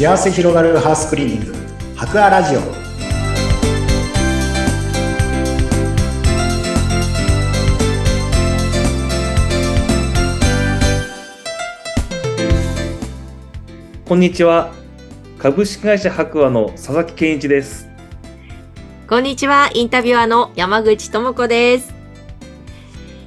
幸せ広がるハウスクリーニング博アラジオこんにちは。株式会社白亜の佐々木健一です。こんにちは、インタビュアーの山口智子です。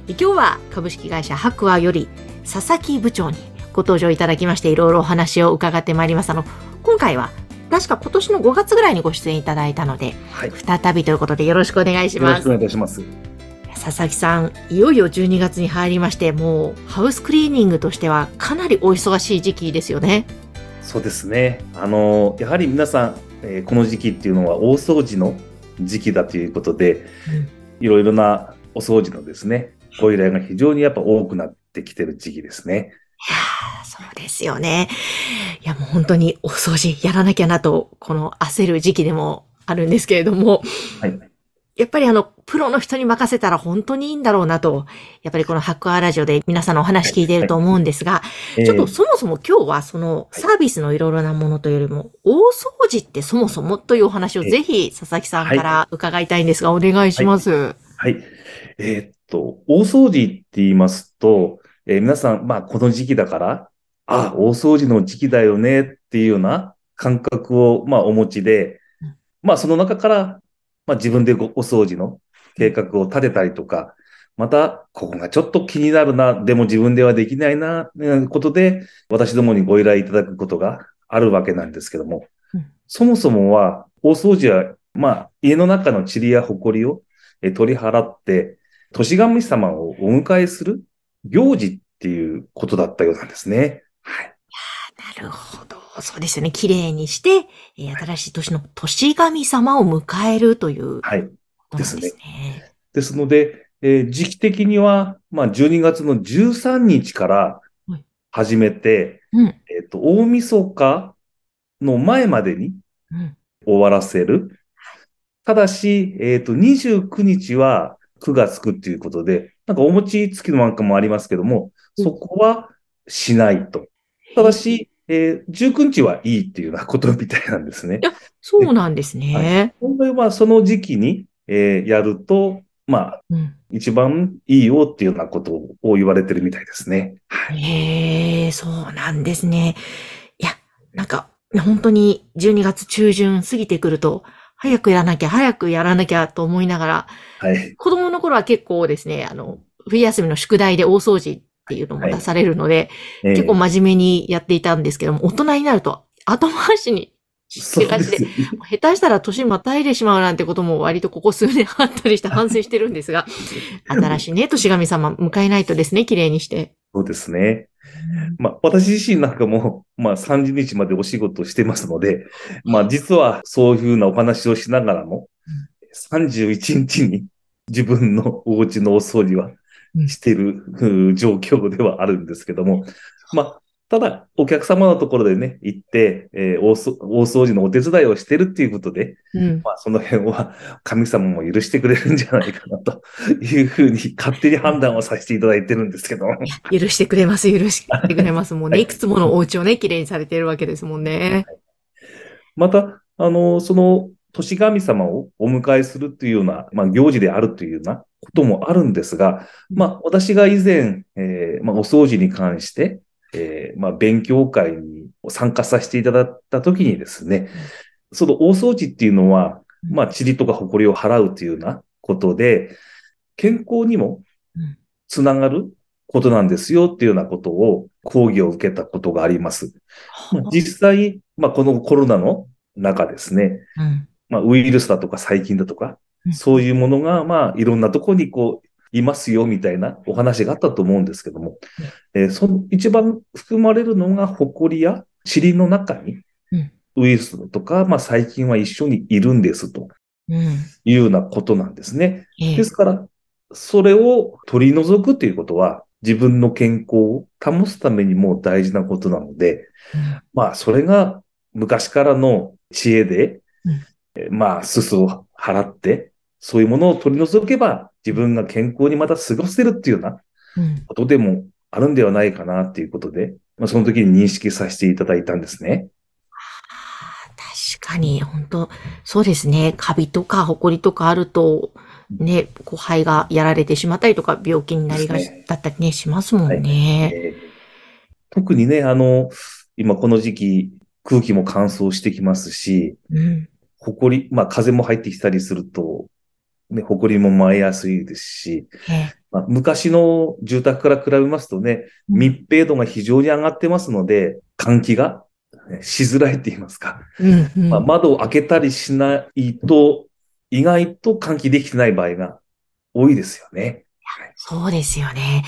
今日は株式会社白亜より佐々木部長にご登場いただきまして、いろいろお話を伺ってまいります。あの、今回は確か今年の5月ぐらいにご出演いただいたので、はい。よ再びということでよろしくお願いしますろしくお。願いいたします。佐々木さん、いよいよ12月に入りまして、もうハウスクリーニングとしてはかなりお忙しい時期ですよね。そうですね。あの、やはり皆さん、えーこの時期っていうのは大掃除の時期だということで、いろいろなお掃除のですね、ご依頼が非常にやっぱ多くなってきてる時期ですね。いやーそうですよね。いや、もう本当にお掃除やらなきゃなと、この焦る時期でもあるんですけれども、はい。やっぱりあの、プロの人に任せたら本当にいいんだろうなと、やっぱりこのハックアーラジオで皆さんのお話聞いていると思うんですが、ちょっとそもそも今日はそのサービスのいろいろなものというよりも、大掃除ってそもそもというお話をええぜひ佐々木さんから伺いたいんですが、お願いします。はい。えーっと、大掃除って言いますと、えー皆さん、まあ、この時期だから、あ、大掃除の時期だよねっていうような感覚を、まあ、お持ちでうん、まあ、その中から、まあ、自分でごお掃除の計画を立てたりとか、また、ここがちょっと気になるな、でも自分ではできないな、いうことで、私どもにご依頼いただくことがあるわけなんですけどもうん、そもそもは、大掃除は、まあ、家の中の塵や埃をえー取り払って、年神様をお迎えする行事っていうことだったようなんですね。はい。なるほど。そうですよね。綺麗にして、えー新しい年の年神様を迎えるというはい。ですね。ですので、えー時期的には、まあ、12月の13日からはい始めて、うん。えっ、と、大晦日の前までにうん。終わらせる。ただし、えっ、と、29日は9がつくっていうことで、なんかお餅つきのなんかもありますけども、そこはしないと。ただし、えー19日はいいっていうようなことみたいなんですね。そうなんですね。本来はその時期に、えーやると、まあ、うん。一番いいよっていうようなことを言われてるみたいですね。はい。へえ、そうなんですね。いや、なんか、本当に12月中旬過ぎてくると、早くやらなきゃ、早くやらなきゃと思いながら、はい。子供の頃は結構ですね、あの、冬休みの宿題で大掃除っていうのも出されるので、えー結構真面目にやっていたんですけども、大人になると後回しにしてです、下手したら年またいでしまうなんてことも割とここ数年あったりして反省してるんですが、新しいね、年神様迎えないとですね、綺麗にして。そうですね。まあ、私自身なんかも、まあ、30日までお仕事をしてますので、まあ、実はそういうふうなお話をしながらも、31日に自分のお家のお掃除はしているうん状況ではあるんですけども、まあ、ただ、お客様のところでね、行って、えー大掃除のお手伝いをしてるっていうことで、うん。まあ、その辺は神様も許してくれるんじゃないかなと いうふうに勝手に判断をさせていただいてるんですけど許してくれます、許してくれます。もうね、はいいくつものお家をね、綺麗にされてるわけですもんね。また、あの、その、年神様をお迎えするというような、まあ、行事であるというようなこともあるんですが、まあ、私が以前、えーまあ、お掃除に関して、えーまあ、勉強会に参加させていただいたときにですね、その大掃除っていうのは、まあ、塵とか埃を払うというようなことで、健康にもうんつながることなんですよっていうようなことを講義を受けたことがあります。まあ実際、まあ、このコロナの中ですね、うん。まあ、ウイルスだとか細菌だとかう、んそういうものが、まあ、いろんなところにこう、いますよ、みたいなお話があったと思うんですけども、えーその一番含まれるのが、埃や塵の中にうん、ウイルスとか、まあ、細菌は一緒にいるんです、と。うん。いうようなことなんですね。ええ。ですから、それを取り除くということは、自分の健康を保つためにも大事なことなので、まあ、それが昔からの知恵で、うん。えまあ、すすを払って、そういうものを取り除けば、自分が健康にまた過ごせるっていうようなうん。ことでもあるんではないかなっていうことで、まあ、その時に認識させていただいたんですね。かに、本当そうですね。カビとかホコリとかあると、ね、こう肺がやられてしまったりとか、病気になりがちだったりね、しますもんね。えー特にね、あの、今この時期、空気も乾燥してきますし、うん。埃、まあ風も入ってきたりすると、ね、埃も舞いやすいですし、えまあ、昔の住宅から比べますとね、密閉度が非常に上がってますので、換気がねしづらいって言いますか。うん、うん。まあ、窓を開けたりしないと、意外と換気できてない場合が多いですよね。そうですよね。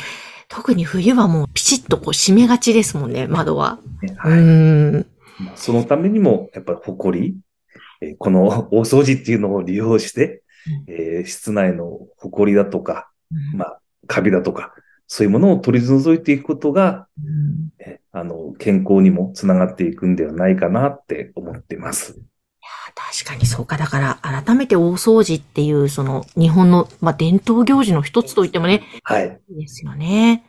特に冬はもうピチッとこう閉めがちですもんね、窓は。はいん。まあそのためにも、やっぱり埃、えーこの大掃除っていうのを利用して、えー室内の埃だとか、うんまあ、カビだとか、そういうものを取り除いていくことが、うんえあの、健康にもつながっていくんではないかなって思っています。確かにそうか。だから、改めて大掃除っていう、その、日本の、まあ、伝統行事の一つと言ってもね、はい。いいですよね。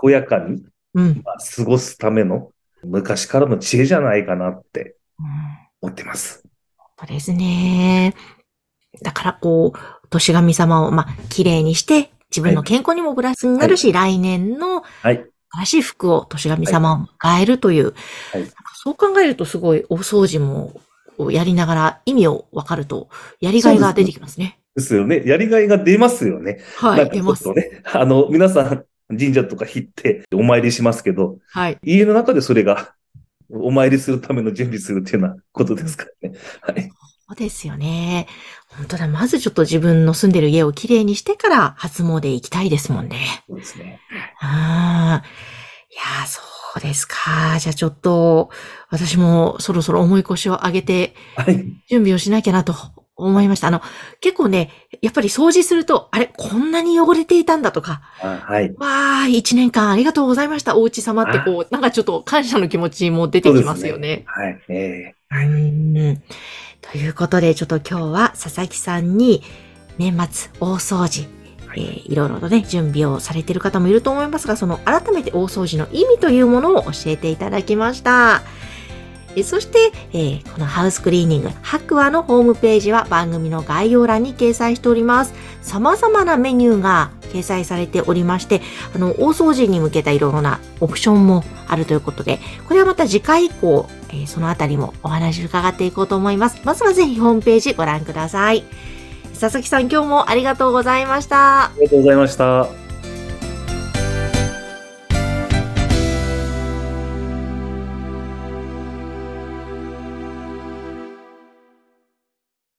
健やかに、うん。まあ、過ごすための昔からの知恵じゃないかなってうん思ってます。そうですね。だから、こう、年神様を、まあ、綺麗にして、自分の健康にもプラスになるし、来年のはい。新しい服を年神様を迎えるという、はいそう考えるとすごい、大掃除も、こうやりながら意味を分かると、やりがいが出てきますね。ですよね。やりがいが出ますよね。はい、なんか出ますあの、皆さん、神社とか行ってお参りしますけど、はい。家の中でそれが、お参りするための準備するっていうようなことですからね。はい。そうですよね。本当だ。まずちょっと自分の住んでる家をきれいにしてから初詣行きたいですもんね。そうですね。ああ。いやー、そうですか。じゃあちょっと、私もそろそろ重い腰を上げてはい。準備をしなきゃなと思いました。あの、結構ね、やっぱり掃除すると、あれ、こんなに汚れていたんだとか、あはい。わあ、一年間ありがとうございました、お家様ってこう、なんかちょっと感謝の気持ちも出てきますよね。はい。えうーんということで、ちょっと今日は佐々木さんに年末大掃除、はいえーいろいろとね、準備をされている方もいると思いますが、その改めて大掃除の意味というものを教えていただきました。えーそして、えーこのハウスクリーニング、白亜のホームページは番組の概要欄に掲載しております。様々なメニューが掲載されておりまして、あの、大掃除に向けたいろいろなオプションもあるということで、これはまた次回以降、えーそのあたりもお話伺っていこうと思います。まずはぜひホームページご覧ください。佐々木さん今日もありがとうございました。ありがとうございました。